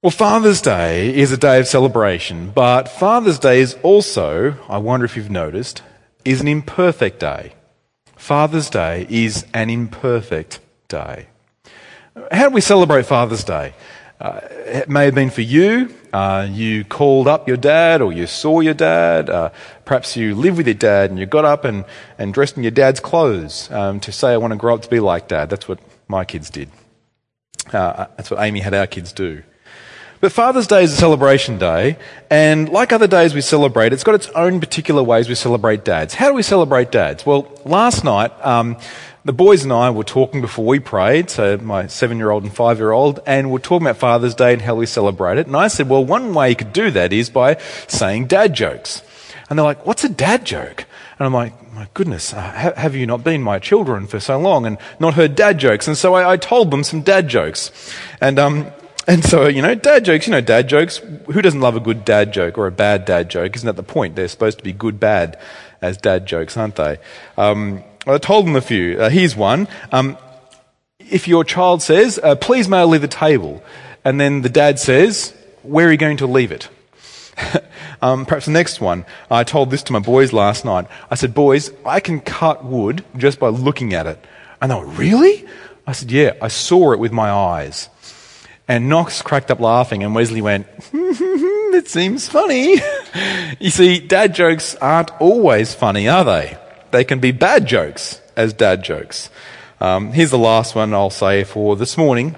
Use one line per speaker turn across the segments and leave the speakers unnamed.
Well, Father's Day is a day of celebration, but Father's Day is also, I wonder if you've noticed, is an imperfect day. Father's Day is an imperfect day. How do we celebrate Father's Day? Uh, it may have been for you. Uh, you called up your dad or you saw your dad. Uh, perhaps you live with your dad and you got up and, and dressed in your dad's clothes um, to say, I want to grow up to be like dad. That's what my kids did. Uh, that's what Amy had our kids do. But Father's Day is a celebration day, and like other days we celebrate, it's got its own particular ways we celebrate dads. How do we celebrate dads? Well, last night, um, the boys and I were talking before we prayed, so my seven year old and five year old, and we're talking about Father's Day and how we celebrate it. And I said, well, one way you could do that is by saying dad jokes. And they're like, what's a dad joke? And I'm like, my goodness, uh, have you not been my children for so long and not heard dad jokes? And so I, I told them some dad jokes. And, um, and so, you know, dad jokes, you know, dad jokes. Who doesn't love a good dad joke or a bad dad joke? Isn't that the point? They're supposed to be good, bad as dad jokes, aren't they? Um, I told them a few. Uh, here's one. Um, if your child says, uh, please may I leave the table? And then the dad says, where are you going to leave it? um, perhaps the next one. I told this to my boys last night. I said, boys, I can cut wood just by looking at it. And they were, really? I said, yeah, I saw it with my eyes. And Knox cracked up laughing, and Wesley went, It seems funny. you see, dad jokes aren't always funny, are they? They can be bad jokes as dad jokes. Um, here's the last one I'll say for this morning.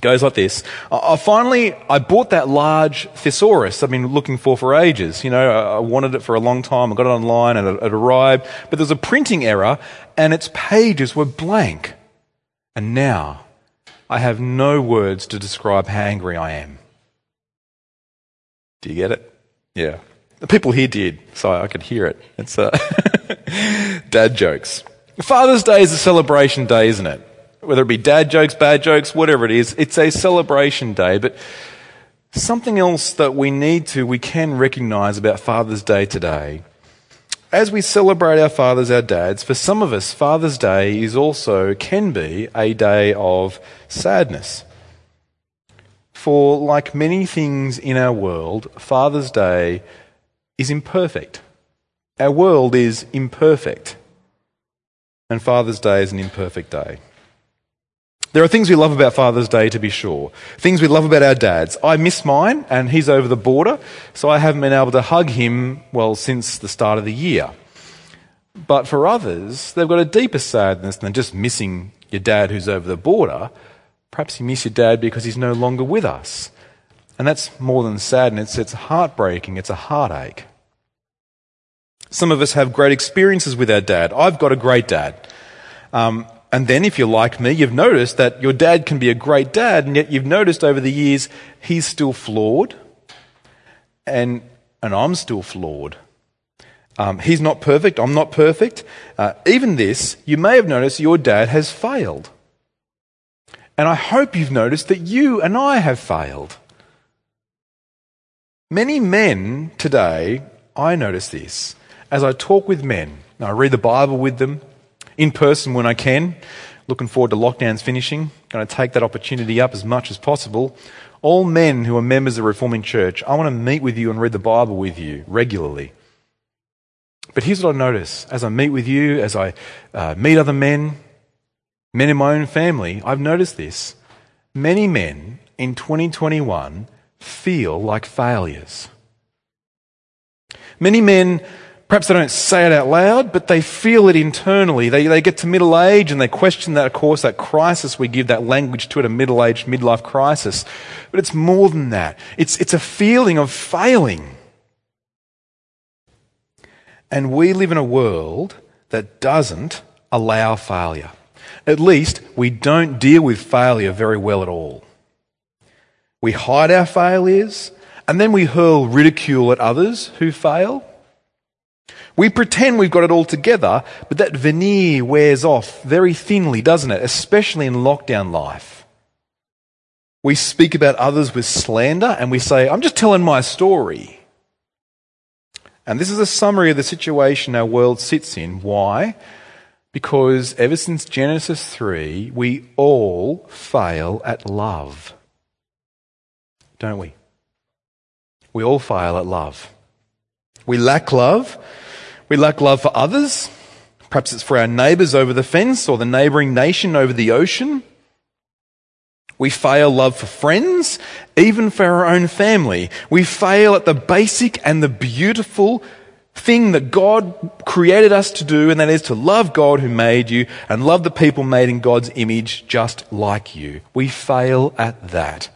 Goes like this. I, I finally, I bought that large thesaurus I've been looking for for ages. You know, I, I wanted it for a long time. I got it online and it, it arrived. But there was a printing error and its pages were blank. And now I have no words to describe how angry I am. Do you get it? Yeah. The people here did, so I could hear it. It's uh, dad jokes. Father's Day is a celebration day, isn't it? Whether it be dad jokes, bad jokes, whatever it is, it's a celebration day. But something else that we need to, we can recognize about Father's Day today as we celebrate our fathers, our dads, for some of us, Father's Day is also, can be, a day of sadness. For, like many things in our world, Father's Day is imperfect. Our world is imperfect. And Father's Day is an imperfect day. There are things we love about Father's Day, to be sure. Things we love about our dads. I miss mine, and he's over the border, so I haven't been able to hug him, well, since the start of the year. But for others, they've got a deeper sadness than just missing your dad who's over the border. Perhaps you miss your dad because he's no longer with us. And that's more than sadness, it's heartbreaking, it's a heartache. Some of us have great experiences with our dad. I've got a great dad. Um, and then, if you're like me, you've noticed that your dad can be a great dad, and yet you've noticed over the years he's still flawed, and, and I'm still flawed. Um, he's not perfect, I'm not perfect. Uh, even this, you may have noticed your dad has failed. And I hope you've noticed that you and I have failed. Many men today, I notice this, as I talk with men, I read the Bible with them, in person when I can. Looking forward to lockdowns finishing. Going to take that opportunity up as much as possible. All men who are members of the Reforming Church, I want to meet with you and read the Bible with you regularly. But here's what I notice as I meet with you, as I uh, meet other men, men in my own family, I've noticed this. Many men in 2021 feel like failures. Many men Perhaps they don't say it out loud, but they feel it internally. They, they get to middle age and they question that, of course, that crisis. We give that language to it, a middle age, midlife crisis. But it's more than that. It's, it's a feeling of failing. And we live in a world that doesn't allow failure. At least we don't deal with failure very well at all. We hide our failures and then we hurl ridicule at others who fail. We pretend we've got it all together, but that veneer wears off very thinly, doesn't it? Especially in lockdown life. We speak about others with slander and we say, I'm just telling my story. And this is a summary of the situation our world sits in. Why? Because ever since Genesis 3, we all fail at love. don't we? We all fail at love. We lack love. We lack love for others. Perhaps it's for our neighbours over the fence or the neighbouring nation over the ocean. We fail love for friends, even for our own family. We fail at the basic and the beautiful thing that God created us to do, and that is to love God who made you and love the people made in God's image just like you. We fail at that.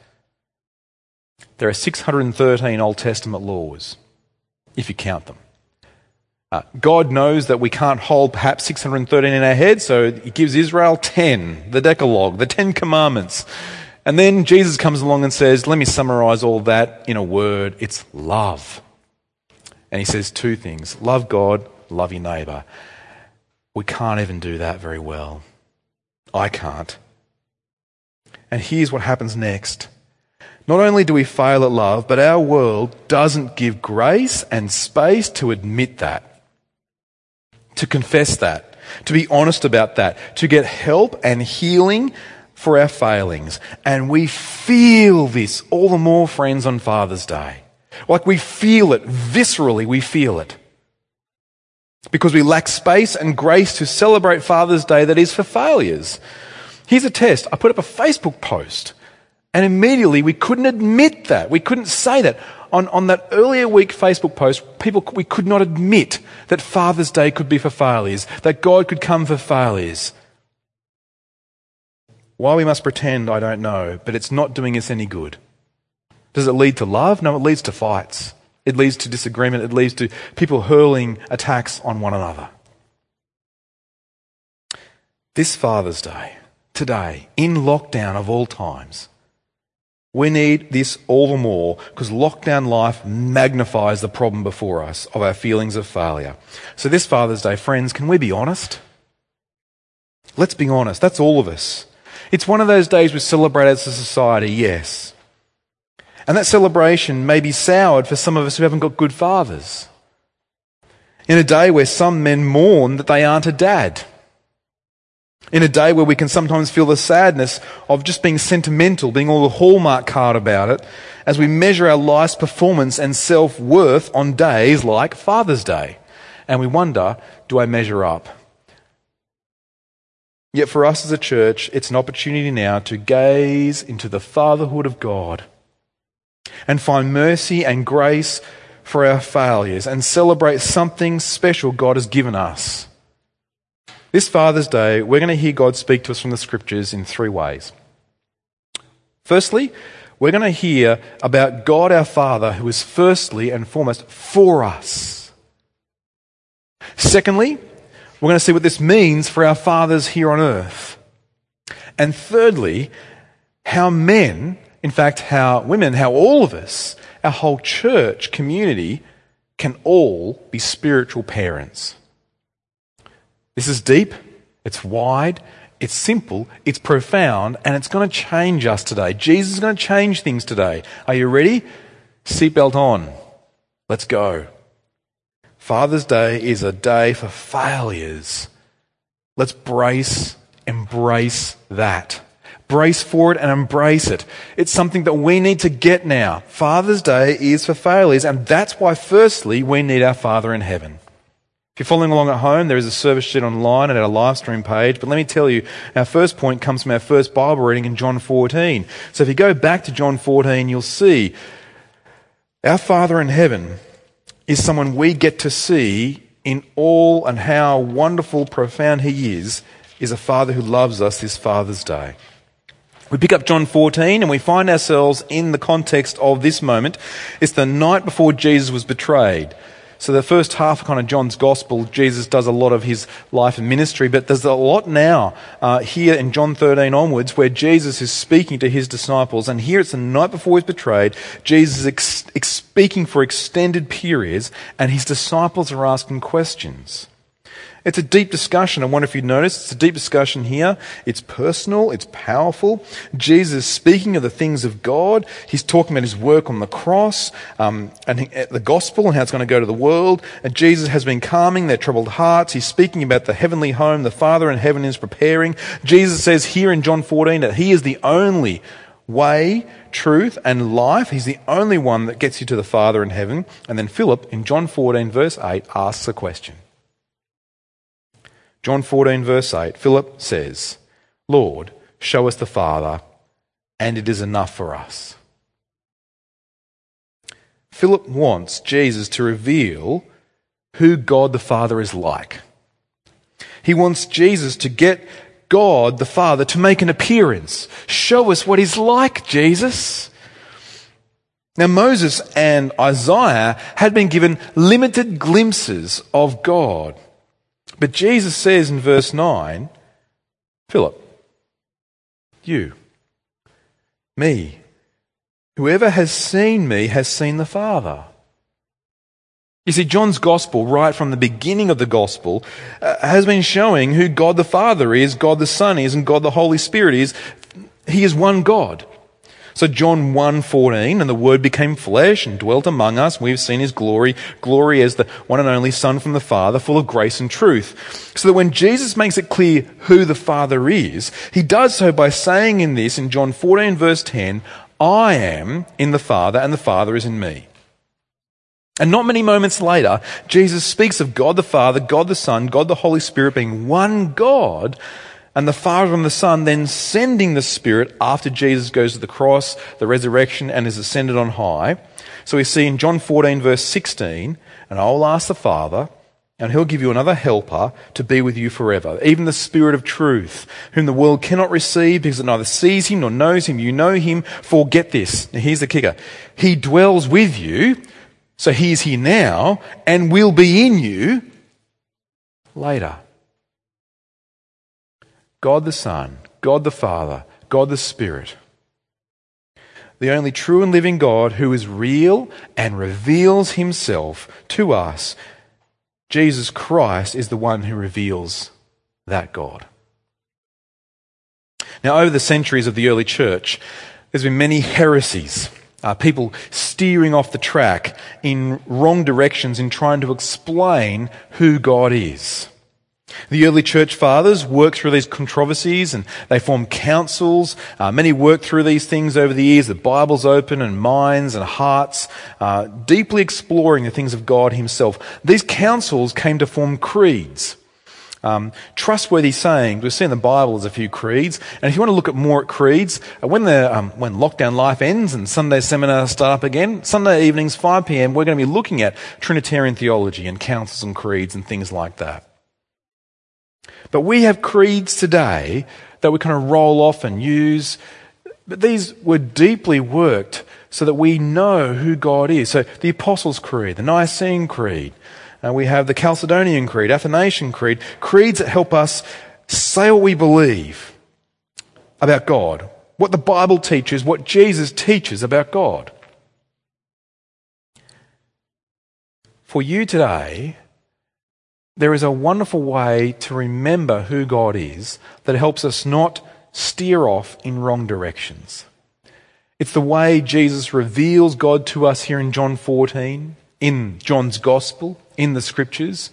There are 613 Old Testament laws, if you count them. Uh, God knows that we can't hold perhaps 613 in our head, so He gives Israel 10, the Decalogue, the Ten Commandments. And then Jesus comes along and says, Let me summarize all that in a word it's love. And He says two things love God, love your neighbour. We can't even do that very well. I can't. And here's what happens next. Not only do we fail at love, but our world doesn't give grace and space to admit that to confess that, to be honest about that, to get help and healing for our failings. And we feel this all the more, friends, on Father's Day. Like we feel it, viscerally, we feel it. Because we lack space and grace to celebrate Father's Day that is for failures. Here's a test. I put up a Facebook post and immediately we couldn't admit that. We couldn't say that on, on that earlier week Facebook post, people, we could not admit that Father's Day could be for failures, that God could come for failures. Why we must pretend, I don't know, but it's not doing us any good. Does it lead to love? No, it leads to fights. It leads to disagreement. It leads to people hurling attacks on one another. This Father's Day, today, in lockdown of all times, we need this all the more because lockdown life magnifies the problem before us of our feelings of failure. So, this Father's Day, friends, can we be honest? Let's be honest. That's all of us. It's one of those days we celebrate as a society, yes. And that celebration may be soured for some of us who haven't got good fathers. In a day where some men mourn that they aren't a dad in a day where we can sometimes feel the sadness of just being sentimental, being all the hallmark card about it, as we measure our life's performance and self worth on days like Father's Day. And we wonder, do I measure up? Yet for us as a church, it's an opportunity now to gaze into the fatherhood of God and find mercy and grace for our failures and celebrate something special God has given us. This Father's Day, we're going to hear God speak to us from the scriptures in three ways. Firstly, we're going to hear about God our Father who is firstly and foremost for us. Secondly, we're going to see what this means for our fathers here on earth. And thirdly, how men, in fact, how women, how all of us, our whole church community, can all be spiritual parents. This is deep, it's wide, it's simple, it's profound, and it's going to change us today. Jesus is going to change things today. Are you ready? Seatbelt on. Let's go. Father's Day is a day for failures. Let's brace, embrace that. Brace for it and embrace it. It's something that we need to get now. Father's Day is for failures, and that's why, firstly, we need our Father in heaven. If you're following along at home, there is a service sheet online at our live stream page. But let me tell you, our first point comes from our first Bible reading in John 14. So if you go back to John 14, you'll see our Father in heaven is someone we get to see in all and how wonderful, profound He is, is a Father who loves us this Father's Day. We pick up John 14 and we find ourselves in the context of this moment. It's the night before Jesus was betrayed. So the first half of kind of John's gospel, Jesus does a lot of his life and ministry, but there's a lot now uh, here in John 13 onwards where Jesus is speaking to his disciples. And here it's the night before he's betrayed. Jesus is ex- ex- speaking for extended periods, and his disciples are asking questions. It's a deep discussion. I wonder if you noticed. It's a deep discussion here. It's personal. It's powerful. Jesus speaking of the things of God. He's talking about his work on the cross um, and the gospel and how it's going to go to the world. And Jesus has been calming their troubled hearts. He's speaking about the heavenly home the Father in heaven is preparing. Jesus says here in John 14 that he is the only way, truth, and life. He's the only one that gets you to the Father in heaven. And then Philip, in John 14, verse 8, asks a question. John 14, verse 8, Philip says, Lord, show us the Father, and it is enough for us. Philip wants Jesus to reveal who God the Father is like. He wants Jesus to get God the Father to make an appearance. Show us what he's like, Jesus. Now, Moses and Isaiah had been given limited glimpses of God. But Jesus says in verse 9, Philip, you, me, whoever has seen me has seen the Father. You see, John's gospel, right from the beginning of the gospel, uh, has been showing who God the Father is, God the Son is, and God the Holy Spirit is. He is one God. So John 1:14 and the word became flesh and dwelt among us we've seen his glory glory as the one and only son from the father full of grace and truth. So that when Jesus makes it clear who the father is he does so by saying in this in John 14 verse 10 I am in the father and the father is in me. And not many moments later, Jesus speaks of God the Father, God the Son, God the Holy Spirit being one God, and the Father and the Son then sending the Spirit after Jesus goes to the cross, the resurrection, and is ascended on high. So we see in John 14, verse 16, and I will ask the Father, and he'll give you another helper to be with you forever, even the Spirit of truth, whom the world cannot receive because it neither sees him nor knows him. You know him, forget this. Now here's the kicker. He dwells with you so he's here now and will be in you later. God the Son, God the Father, God the Spirit. The only true and living God who is real and reveals himself to us. Jesus Christ is the one who reveals that God. Now, over the centuries of the early church, there's been many heresies uh, people steering off the track in wrong directions in trying to explain who God is. The early church fathers worked through these controversies and they formed councils. Uh, many worked through these things over the years, the Bible's open and minds and hearts, uh, deeply exploring the things of God Himself. These councils came to form creeds. Um, trustworthy sayings. We've seen the Bible as a few creeds, and if you want to look at more at creeds, uh, when the um, when lockdown life ends and Sunday seminars start up again, Sunday evenings 5 p.m. we're going to be looking at Trinitarian theology and councils and creeds and things like that. But we have creeds today that we kind of roll off and use, but these were deeply worked so that we know who God is. So the Apostles' Creed, the Nicene Creed, uh, we have the Chalcedonian Creed, Athanasian Creed, creeds that help us say what we believe about God, what the Bible teaches, what Jesus teaches about God. For you today, there is a wonderful way to remember who God is that helps us not steer off in wrong directions. It's the way Jesus reveals God to us here in John 14, in John's Gospel, in the Scriptures,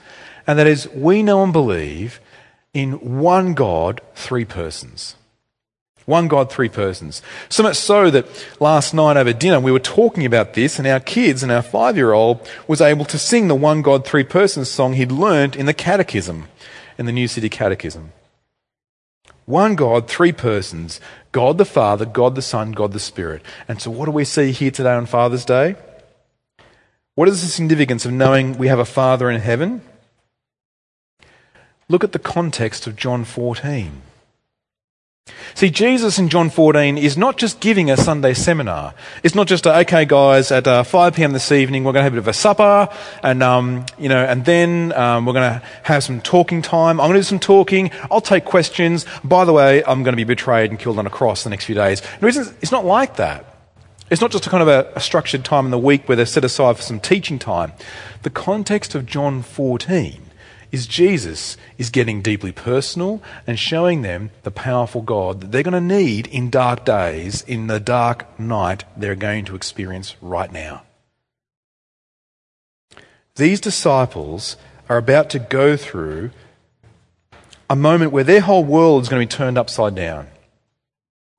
and that is we know and believe in one God, three persons. One God, three persons. So much so that last night over dinner we were talking about this, and our kids and our five year old was able to sing the One God, Three Persons song he'd learnt in the Catechism, in the New City Catechism. One God, three persons God the Father, God the Son, God the Spirit. And so, what do we see here today on Father's Day? What is the significance of knowing we have a Father in heaven? Look at the context of John 14. See, Jesus in John 14 is not just giving a Sunday seminar. It's not just, a, okay, guys, at uh, 5 p.m. this evening, we're going to have a bit of a supper, and, um, you know, and then um, we're going to have some talking time. I'm going to do some talking. I'll take questions. By the way, I'm going to be betrayed and killed on a cross the next few days. No, it's not like that. It's not just a kind of a, a, structured time in the week where they're set aside for some teaching time. The context of John 14 is Jesus is getting deeply personal and showing them the powerful God that they're going to need in dark days, in the dark night they're going to experience right now. These disciples are about to go through a moment where their whole world is going to be turned upside down.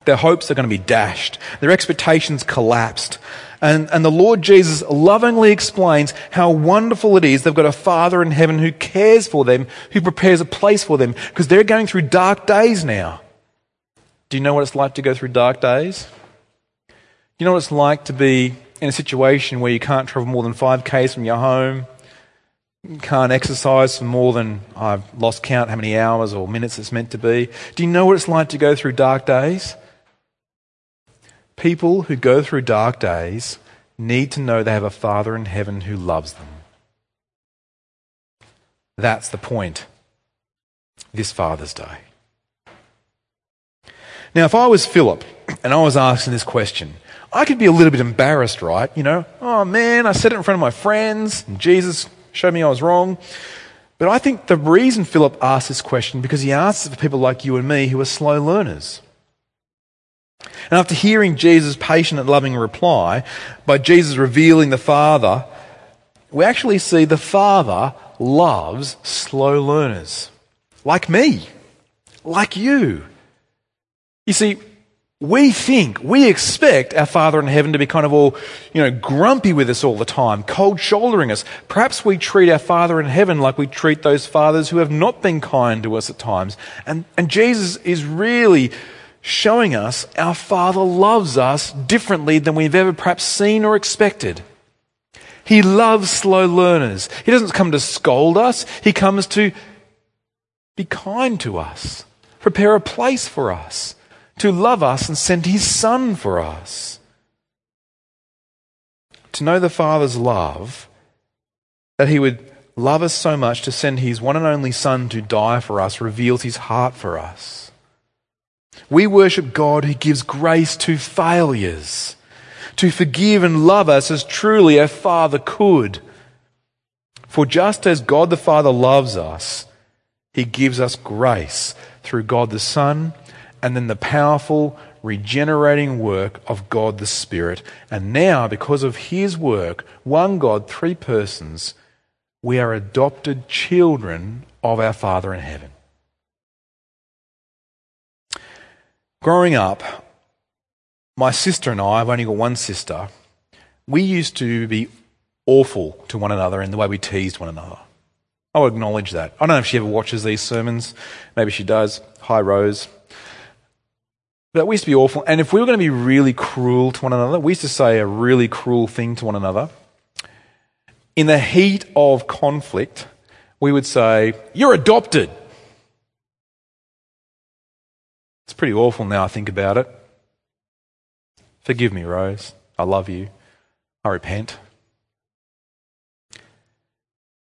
Their hopes are going to be dashed. Their expectations collapsed. And, and the Lord Jesus lovingly explains how wonderful it is they've got a Father in heaven who cares for them, who prepares a place for them, because they're going through dark days now. Do you know what it's like to go through dark days? Do you know what it's like to be in a situation where you can't travel more than five k's from your home, can't exercise for more than I've lost count how many hours or minutes it's meant to be. Do you know what it's like to go through dark days? People who go through dark days need to know they have a Father in heaven who loves them. That's the point this Father's Day. Now, if I was Philip and I was asking this question, I could be a little bit embarrassed, right? You know, oh man, I said it in front of my friends, and Jesus showed me I was wrong. But I think the reason Philip asked this question because he asks it for people like you and me who are slow learners. And after hearing Jesus' patient and loving reply, by Jesus revealing the Father, we actually see the Father loves slow learners. Like me. Like you. You see, we think, we expect our Father in heaven to be kind of all, you know, grumpy with us all the time, cold shouldering us. Perhaps we treat our Father in heaven like we treat those fathers who have not been kind to us at times. And, and Jesus is really showing us our Father loves us differently than we've ever perhaps seen or expected. He loves slow learners. He doesn't come to scold us, He comes to be kind to us, prepare a place for us, to love us and send His Son for us. To know the Father's love, that He would love us so much to send His one and only Son to die for us, reveals His heart for us. We worship God who gives grace to failures, to forgive and love us as truly a Father could. For just as God the Father loves us, He gives us grace through God the Son and then the powerful regenerating work of God the Spirit. And now, because of His work, one God, three persons, we are adopted children of our Father in heaven. Growing up, my sister and I, I've only got one sister, we used to be awful to one another in the way we teased one another. I'll acknowledge that. I don't know if she ever watches these sermons. Maybe she does. Hi, Rose. But we used to be awful. And if we were going to be really cruel to one another, we used to say a really cruel thing to one another. In the heat of conflict, we would say, You're adopted. It's pretty awful now I think about it. Forgive me, Rose. I love you. I repent.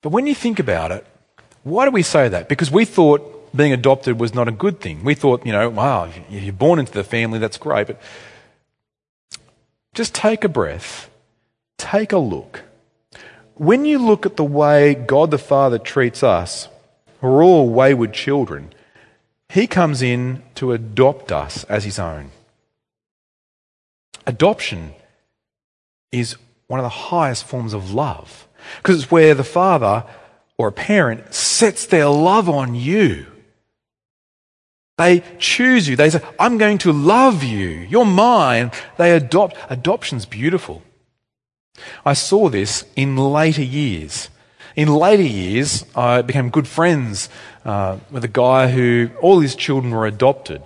But when you think about it, why do we say that? Because we thought being adopted was not a good thing. We thought, you know, wow, if you're born into the family, that's great. But just take a breath, take a look. When you look at the way God the Father treats us, we're all wayward children. He comes in to adopt us as his own. Adoption is one of the highest forms of love because it's where the father or a parent sets their love on you. They choose you. They say, I'm going to love you. You're mine. They adopt. Adoption's beautiful. I saw this in later years. In later years, I became good friends uh, with a guy who all his children were adopted.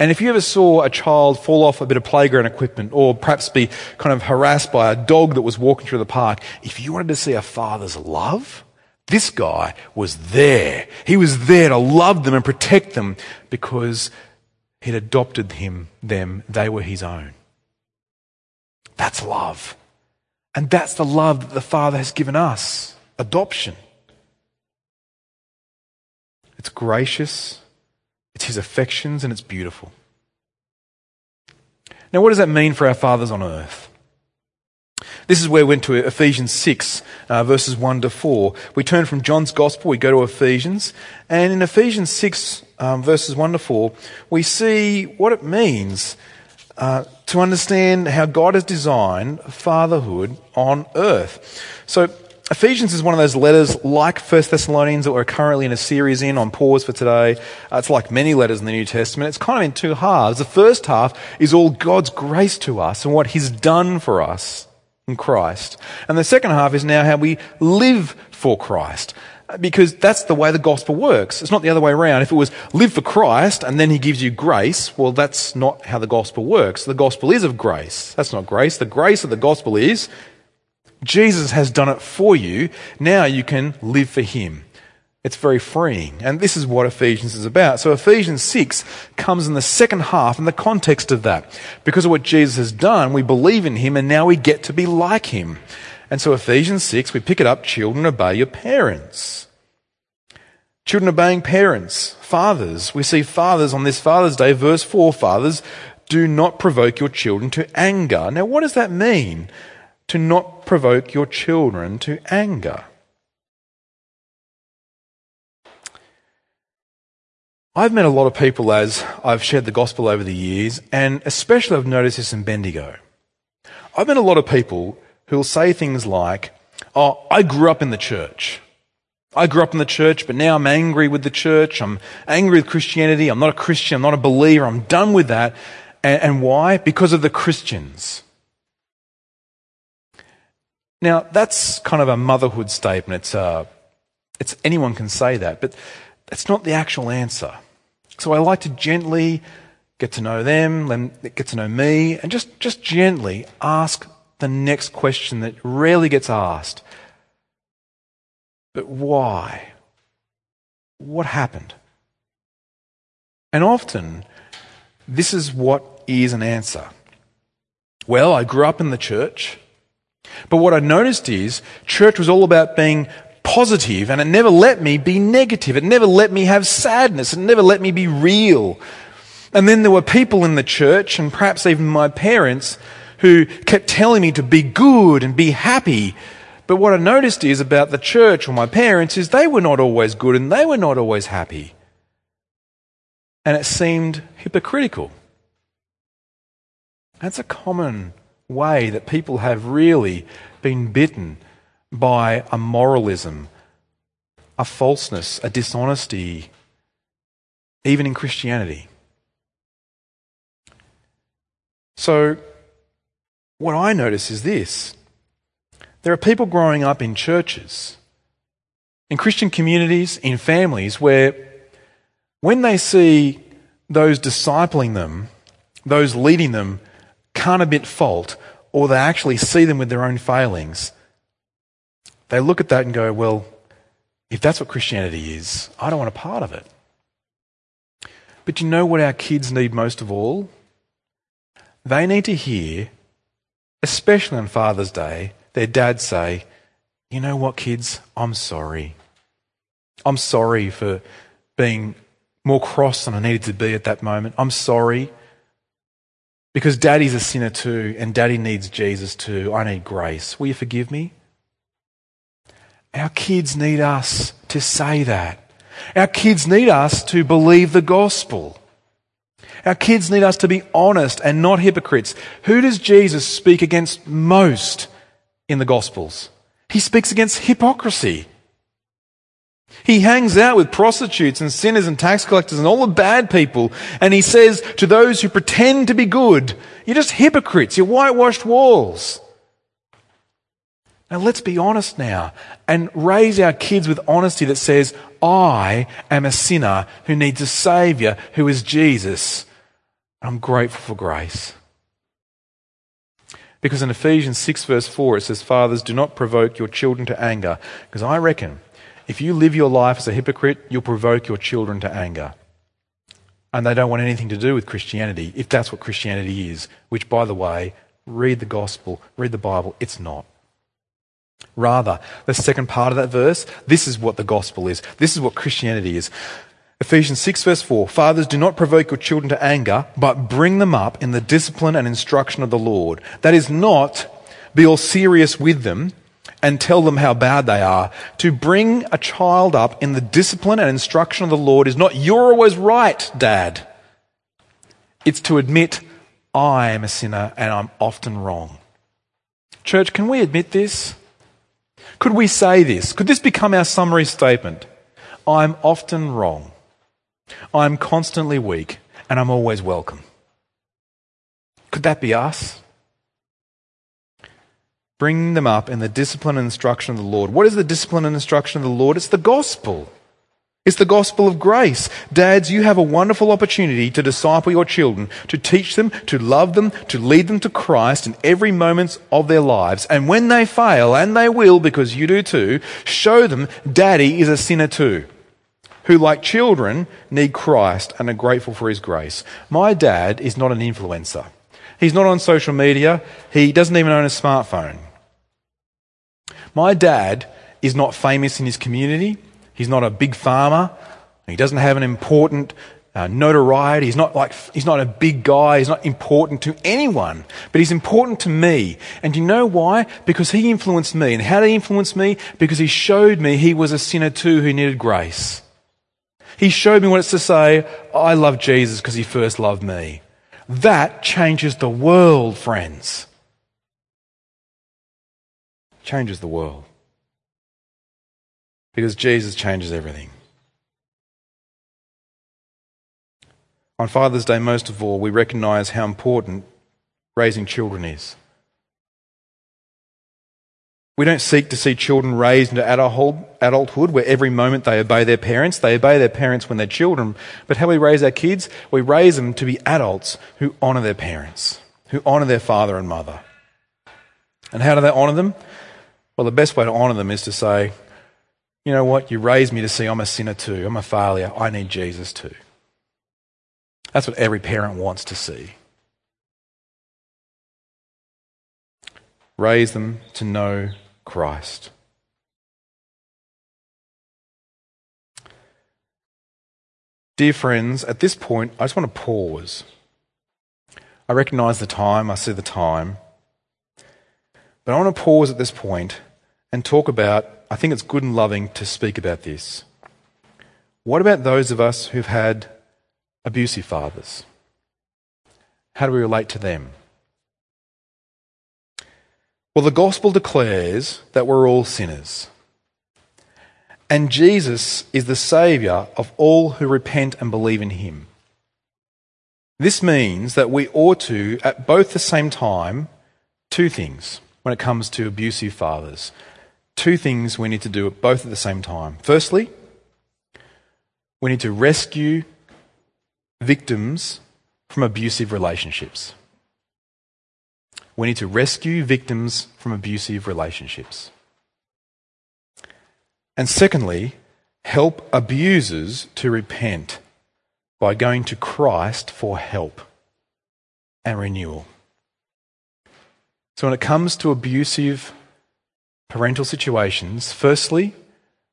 And if you ever saw a child fall off a bit of playground equipment or perhaps be kind of harassed by a dog that was walking through the park, if you wanted to see a father's love, this guy was there. He was there to love them and protect them because he'd adopted him, them. They were his own. That's love. And that's the love that the Father has given us adoption. It's gracious, it's His affections, and it's beautiful. Now, what does that mean for our fathers on earth? This is where we went to Ephesians 6, uh, verses 1 to 4. We turn from John's Gospel, we go to Ephesians, and in Ephesians 6, um, verses 1 to 4, we see what it means uh, to understand how God has designed fatherhood on earth. So Ephesians is one of those letters like 1 Thessalonians that we're currently in a series in on pause for today. Uh, it's like many letters in the New Testament. It's kind of in two halves. The first half is all God's grace to us and what He's done for us in Christ. And the second half is now how we live for Christ. Because that's the way the gospel works. It's not the other way around. If it was live for Christ and then He gives you grace, well, that's not how the gospel works. The gospel is of grace. That's not grace. The grace of the gospel is Jesus has done it for you. Now you can live for Him. It's very freeing. And this is what Ephesians is about. So Ephesians 6 comes in the second half in the context of that. Because of what Jesus has done, we believe in Him and now we get to be like Him. And so Ephesians 6, we pick it up, children obey your parents. Children obeying parents, fathers. We see fathers on this Father's Day, verse 4, fathers, do not provoke your children to anger. Now what does that mean? to not provoke your children to anger. I've met a lot of people as I've shared the gospel over the years, and especially I've noticed this in Bendigo. I've met a lot of people who'll say things like, Oh, I grew up in the church. I grew up in the church, but now I'm angry with the church. I'm angry with Christianity. I'm not a Christian. I'm not a believer. I'm done with that. And, and why? Because of the Christians. Now, that's kind of a motherhood statement. It's, uh, it's anyone can say that, but that's not the actual answer. So I like to gently get to know them, get to know me, and just, just gently ask the next question that rarely gets asked. But why? What happened? And often, this is what is an answer. Well, I grew up in the church. But what I noticed is church was all about being positive and it never let me be negative. It never let me have sadness. It never let me be real. And then there were people in the church and perhaps even my parents who kept telling me to be good and be happy. But what I noticed is about the church or my parents is they were not always good and they were not always happy. And it seemed hypocritical. That's a common way that people have really been bitten by a moralism, a falseness, a dishonesty, even in Christianity. So, what I notice is this there are people growing up in churches, in Christian communities, in families where when they see those discipling them, those leading them, can't admit fault, or they actually see them with their own failings, they look at that and go, well, if that's what Christianity is, I don't want a part of it. But you know what our kids need most of all? They need to hear, especially on Father's Day, their dads say, You know what, kids? I'm sorry. I'm sorry for being more cross than I needed to be at that moment. I'm sorry because daddy's a sinner too, and daddy needs Jesus too. I need grace. Will you forgive me? Our kids need us to say that. Our kids need us to believe the gospel. Our kids need us to be honest and not hypocrites. Who does Jesus speak against most in the gospels? He speaks against hypocrisy. He hangs out with prostitutes and sinners and tax collectors and all the bad people. And he says to those who pretend to be good, you're just hypocrites, you're whitewashed walls. Now let's be honest now and raise our kids with honesty that says, I am a sinner who needs a savior who is Jesus. I'm grateful for grace. Because in Ephesians 6 verse 4 it says, Fathers, do not provoke your children to anger. Because I reckon if you live your life as a hypocrite, you'll provoke your children to anger. And they don't want anything to do with Christianity, if that's what Christianity is, which, by the way, read the gospel, read the Bible, it's not. Rather, the second part of that verse, this is what the gospel is. This is what Christianity is. Ephesians 6 verse 4, Fathers, do not provoke your children to anger, but bring them up in the discipline and instruction of the Lord. That is not be all serious with them, and tell them how bad they are. To bring a child up in the discipline and instruction of the Lord is not, you're always right, dad. It's to admit, I am a sinner and I'm often wrong. Church, can we admit this? Could we say this? Could this become our summary statement? I'm often wrong. I'm constantly weak and I'm always welcome. Could that be us? Bring them up in the discipline and instruction of the Lord. What is the discipline and instruction of the Lord? It's the gospel. It's the gospel of grace. Dads, you have a wonderful opportunity to disciple your children, to teach them, to love them, to lead them to Christ in every moment of their lives. And when they fail, and they will because you do too, show them daddy is a sinner too, who like children need Christ and are grateful for his grace. My dad is not an influencer. He's not on social media. He doesn't even own a smartphone. My dad is not famous in his community. He's not a big farmer. He doesn't have an important uh, notoriety. He's not like, he's not a big guy. He's not important to anyone, but he's important to me. And you know why? Because he influenced me. And how did he influence me? Because he showed me he was a sinner too who needed grace. He showed me what it's to say, I love Jesus because he first loved me. That changes the world, friends. Changes the world. Because Jesus changes everything. On Father's Day, most of all, we recognize how important raising children is. We don't seek to see children raised into adulthood where every moment they obey their parents. They obey their parents when they're children. But how we raise our kids? We raise them to be adults who honour their parents, who honour their father and mother. And how do they honour them? Well, the best way to honour them is to say, you know what? You raised me to see I'm a sinner too. I'm a failure. I need Jesus too. That's what every parent wants to see. Raise them to know Christ. Dear friends, at this point, I just want to pause. I recognize the time, I see the time. But I want to pause at this point and talk about I think it's good and loving to speak about this. What about those of us who've had abusive fathers? How do we relate to them? Well, the gospel declares that we're all sinners. And Jesus is the Saviour of all who repent and believe in Him. This means that we ought to, at both the same time, two things when it comes to abusive fathers two things we need to do at both at the same time. Firstly, we need to rescue victims from abusive relationships. We need to rescue victims from abusive relationships. And secondly, help abusers to repent by going to Christ for help and renewal. So, when it comes to abusive parental situations, firstly,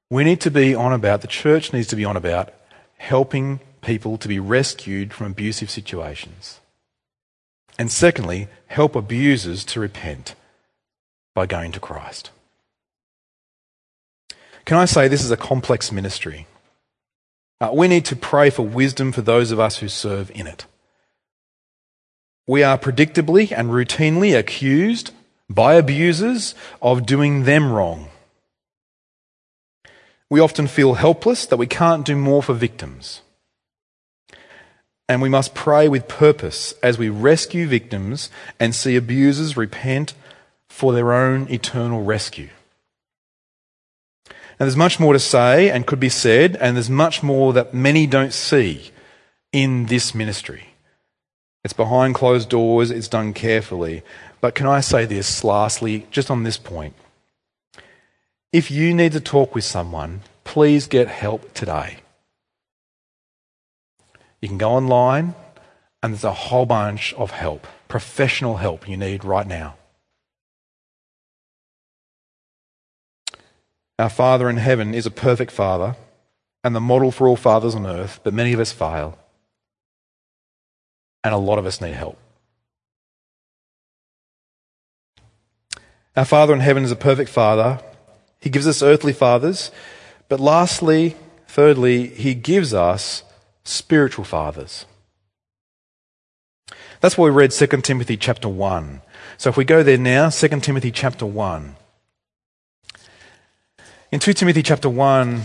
we need to be on about, the church needs to be on about helping people to be rescued from abusive situations. And secondly, help abusers to repent by going to Christ. Can I say this is a complex ministry? Uh, we need to pray for wisdom for those of us who serve in it. We are predictably and routinely accused by abusers of doing them wrong. We often feel helpless that we can't do more for victims. And we must pray with purpose as we rescue victims and see abusers repent for their own eternal rescue. Now, there's much more to say and could be said, and there's much more that many don't see in this ministry. It's behind closed doors, it's done carefully. But can I say this lastly, just on this point? If you need to talk with someone, please get help today. You can go online, and there's a whole bunch of help, professional help you need right now. Our Father in heaven is a perfect Father and the model for all fathers on earth, but many of us fail. And a lot of us need help. Our Father in heaven is a perfect Father. He gives us earthly fathers. But lastly, thirdly, He gives us spiritual fathers. That's why we read 2 Timothy chapter 1. So if we go there now, 2 Timothy chapter 1. In 2 Timothy chapter 1,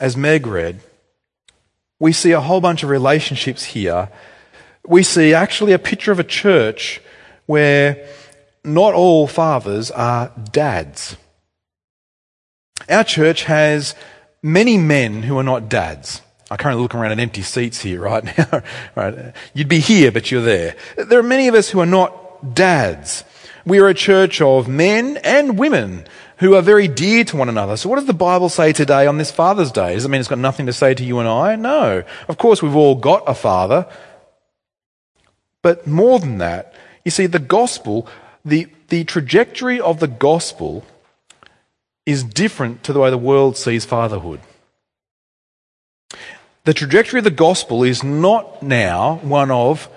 as Meg read, we see a whole bunch of relationships here. We see actually a picture of a church where not all fathers are dads. Our church has many men who are not dads. I currently look around at empty seats here right now. right. You'd be here, but you're there. There are many of us who are not dads. We are a church of men and women who are very dear to one another. So what does the Bible say today on this Father's Day? Does it mean it's got nothing to say to you and I? No. Of course, we've all got a father. But more than that, you see, the gospel, the, the trajectory of the gospel is different to the way the world sees fatherhood. The trajectory of the gospel is not now one of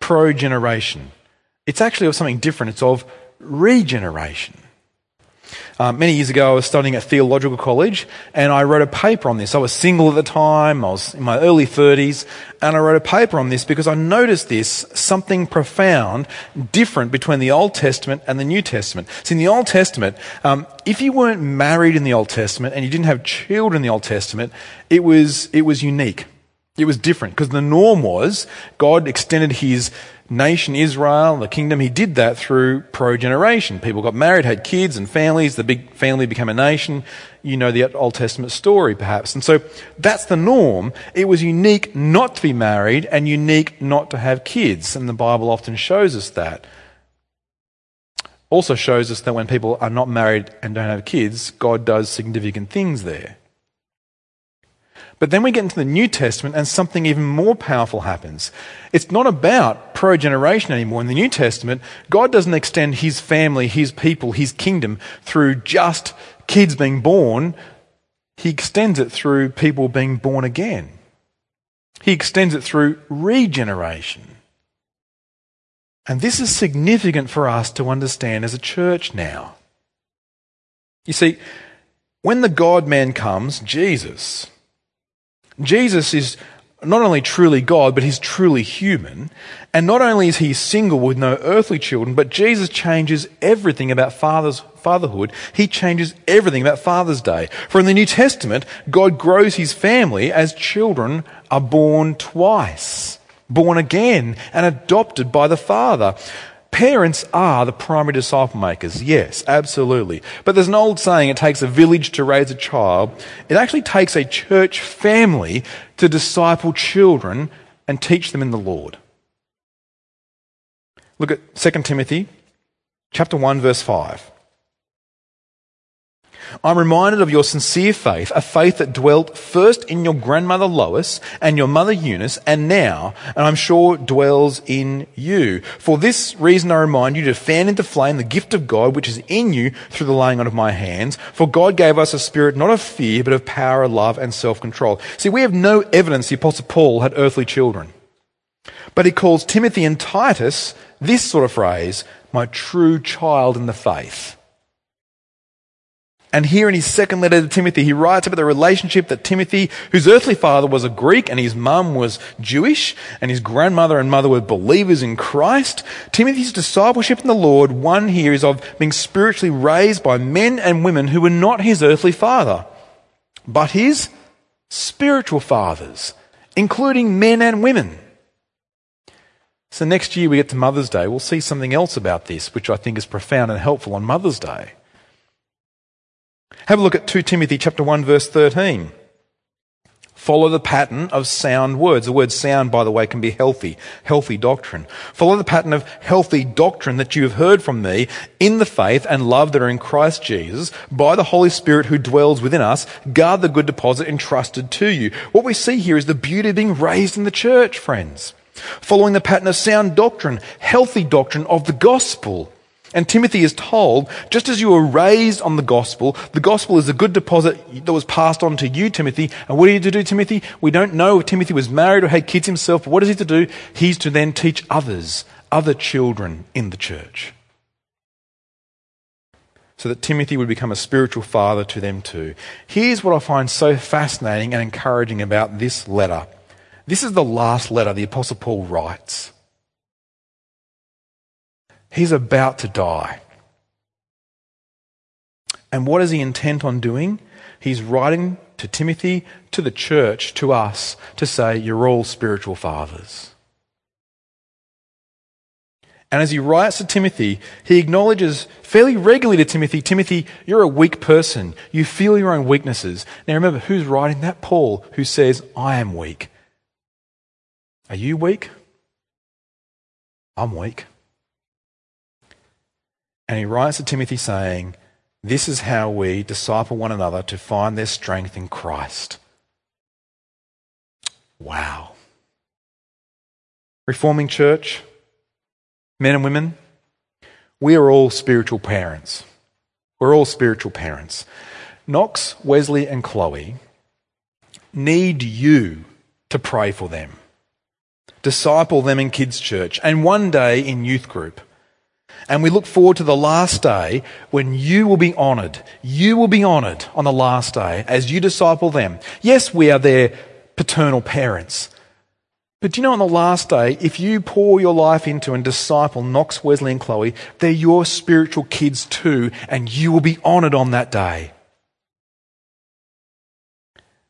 progeneration. It's actually of something different. It's of regeneration. Uh, many years ago, I was studying at theological college and I wrote a paper on this. I was single at the time, I was in my early 30s, and I wrote a paper on this because I noticed this something profound, different between the Old Testament and the New Testament. See, in the Old Testament, um, if you weren't married in the Old Testament and you didn't have children in the Old Testament, it was, it was unique. It was different because the norm was God extended his nation Israel, the kingdom, he did that through progeneration. People got married, had kids and families, the big family became a nation. You know the Old Testament story, perhaps. And so that's the norm. It was unique not to be married and unique not to have kids. And the Bible often shows us that. Also shows us that when people are not married and don't have kids, God does significant things there. But then we get into the New Testament and something even more powerful happens. It's not about progeneration anymore. In the New Testament, God doesn't extend his family, his people, his kingdom through just kids being born. He extends it through people being born again. He extends it through regeneration. And this is significant for us to understand as a church now. You see, when the God man comes, Jesus, Jesus is not only truly God, but he's truly human. And not only is he single with no earthly children, but Jesus changes everything about father's, fatherhood. He changes everything about Father's Day. For in the New Testament, God grows his family as children are born twice, born again, and adopted by the Father. Parents are the primary disciple makers, yes, absolutely. But there's an old saying, it takes a village to raise a child. It actually takes a church family to disciple children and teach them in the Lord. Look at 2 Timothy chapter 1 verse 5. I'm reminded of your sincere faith, a faith that dwelt first in your grandmother Lois and your mother Eunice, and now, and I'm sure dwells in you. For this reason I remind you to fan into flame the gift of God which is in you through the laying on of my hands. For God gave us a spirit not of fear, but of power, love, and self-control. See, we have no evidence the apostle Paul had earthly children. But he calls Timothy and Titus this sort of phrase, my true child in the faith. And here in his second letter to Timothy, he writes about the relationship that Timothy, whose earthly father was a Greek and his mum was Jewish and his grandmother and mother were believers in Christ. Timothy's discipleship in the Lord, one here is of being spiritually raised by men and women who were not his earthly father, but his spiritual fathers, including men and women. So next year we get to Mother's Day, we'll see something else about this, which I think is profound and helpful on Mother's Day. Have a look at 2 Timothy chapter 1 verse 13. Follow the pattern of sound words. The word sound, by the way, can be healthy, healthy doctrine. Follow the pattern of healthy doctrine that you have heard from me in the faith and love that are in Christ Jesus by the Holy Spirit who dwells within us. Guard the good deposit entrusted to you. What we see here is the beauty of being raised in the church, friends. Following the pattern of sound doctrine, healthy doctrine of the gospel. And Timothy is told, just as you were raised on the gospel, the gospel is a good deposit that was passed on to you, Timothy. And what are you to do, Timothy? We don't know if Timothy was married or had kids himself, but what is he to do? He's to then teach others, other children in the church. So that Timothy would become a spiritual father to them too. Here's what I find so fascinating and encouraging about this letter. This is the last letter the Apostle Paul writes. He's about to die. And what is he intent on doing? He's writing to Timothy, to the church, to us, to say, You're all spiritual fathers. And as he writes to Timothy, he acknowledges fairly regularly to Timothy, Timothy, you're a weak person. You feel your own weaknesses. Now remember, who's writing that? Paul, who says, I am weak. Are you weak? I'm weak. And he writes to Timothy saying, This is how we disciple one another to find their strength in Christ. Wow. Reforming Church, men and women, we are all spiritual parents. We're all spiritual parents. Knox, Wesley, and Chloe need you to pray for them, disciple them in kids' church, and one day in youth group. And we look forward to the last day when you will be honored. You will be honored on the last day as you disciple them. Yes, we are their paternal parents. But do you know on the last day, if you pour your life into and disciple Knox, Wesley, and Chloe, they're your spiritual kids too, and you will be honored on that day.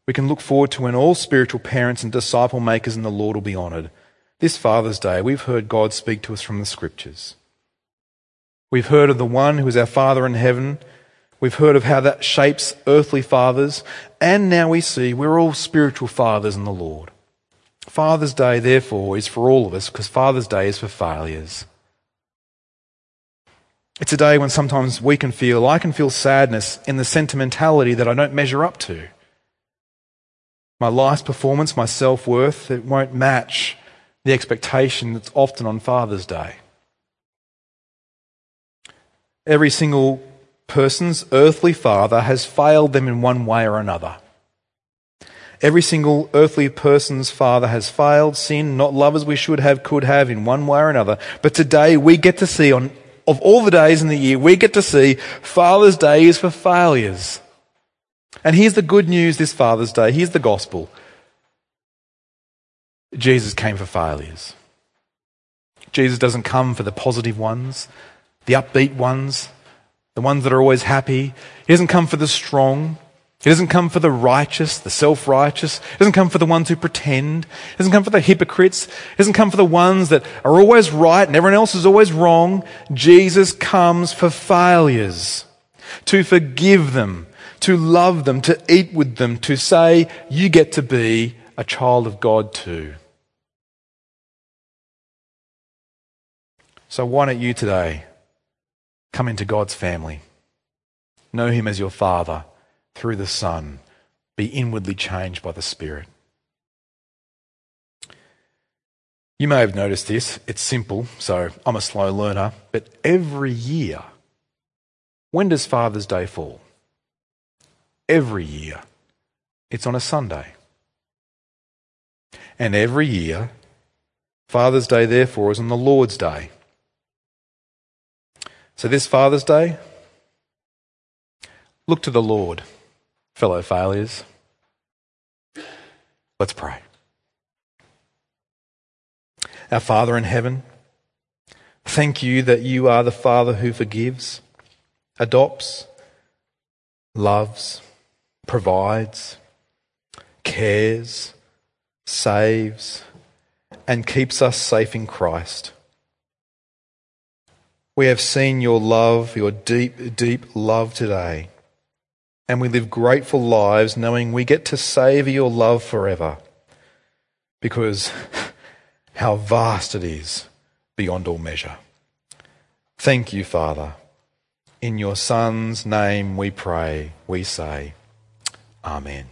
We can look forward to when all spiritual parents and disciple makers in the Lord will be honored. This Father's Day, we've heard God speak to us from the Scriptures. We've heard of the one who is our Father in heaven. We've heard of how that shapes earthly fathers. And now we see we're all spiritual fathers in the Lord. Father's Day, therefore, is for all of us because Father's Day is for failures. It's a day when sometimes we can feel, I can feel sadness in the sentimentality that I don't measure up to. My life's performance, my self worth, it won't match the expectation that's often on Father's Day. Every single person's earthly father has failed them in one way or another. Every single earthly person's father has failed, sinned, not loved as we should have, could have in one way or another. But today we get to see on, of all the days in the year, we get to see Father's Day is for failures. And here's the good news this Father's Day. Here's the gospel. Jesus came for failures. Jesus doesn't come for the positive ones the upbeat ones, the ones that are always happy. He doesn't come for the strong. He doesn't come for the righteous, the self righteous. He doesn't come for the ones who pretend. He doesn't come for the hypocrites. He doesn't come for the ones that are always right and everyone else is always wrong. Jesus comes for failures, to forgive them, to love them, to eat with them, to say, you get to be a child of God too. So why don't you today Come into God's family. Know Him as your Father through the Son. Be inwardly changed by the Spirit. You may have noticed this. It's simple, so I'm a slow learner. But every year, when does Father's Day fall? Every year. It's on a Sunday. And every year, Father's Day, therefore, is on the Lord's Day. So, this Father's Day, look to the Lord, fellow failures. Let's pray. Our Father in heaven, thank you that you are the Father who forgives, adopts, loves, provides, cares, saves, and keeps us safe in Christ. We have seen your love, your deep, deep love today. And we live grateful lives knowing we get to savour your love forever. Because how vast it is beyond all measure. Thank you, Father. In your Son's name we pray, we say, Amen.